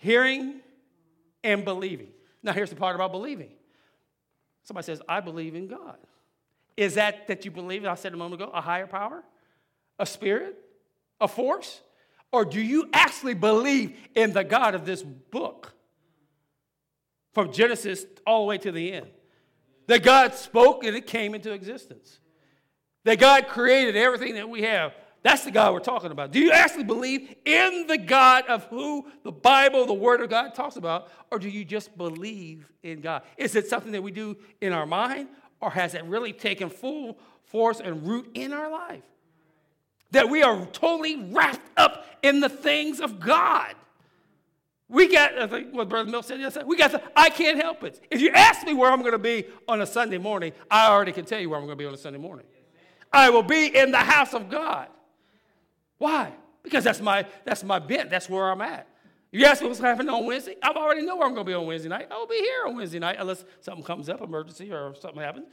Hearing and believing. Now, here's the part about believing. Somebody says, I believe in God. Is that that you believe, I said a moment ago, a higher power, a spirit, a force? Or do you actually believe in the God of this book? From Genesis all the way to the end. That God spoke and it came into existence. That God created everything that we have. That's the God we're talking about. Do you actually believe in the God of who the Bible, the Word of God talks about, or do you just believe in God? Is it something that we do in our mind, or has it really taken full force and root in our life? That we are totally wrapped up in the things of God. We got, think what Brother Mill said yesterday, we got to, I can't help it. If you ask me where I'm going to be on a Sunday morning, I already can tell you where I'm going to be on a Sunday morning. I will be in the house of God. Why? Because that's my, that's my bent. That's where I'm at. You ask me what's happening on Wednesday? I already know where I'm going to be on Wednesday night. I will be here on Wednesday night unless something comes up, emergency or something happens.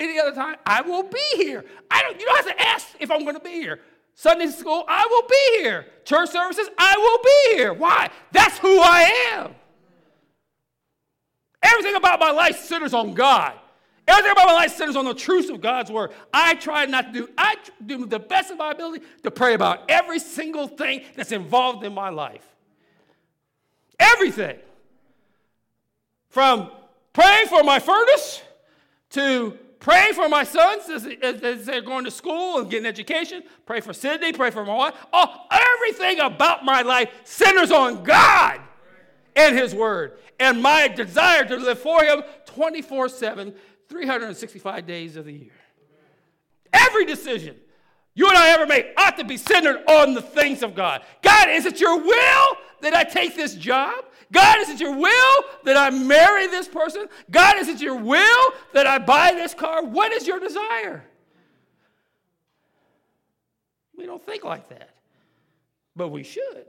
Any other time, I will be here. I don't, you don't have to ask if I'm going to be here. Sunday school, I will be here. Church services, I will be here. Why? That's who I am. Everything about my life centers on God. Everything about my life centers on the truth of God's word. I try not to do, I do the best of my ability to pray about every single thing that's involved in my life. Everything. From praying for my furnace to praying for my sons as, as, they're going to school and getting education. Pray for Sydney, pray for my wife. Oh, everything about my life centers on God and His Word and my desire to live for Him 24 7, 365 days of the year. Every decision you and I ever make ought to be centered on the things of God. God, is it your will that I take this job? God, is it your will that I marry this person? God, is it your will that I buy this car? What is your desire? We don't think like that, but we should.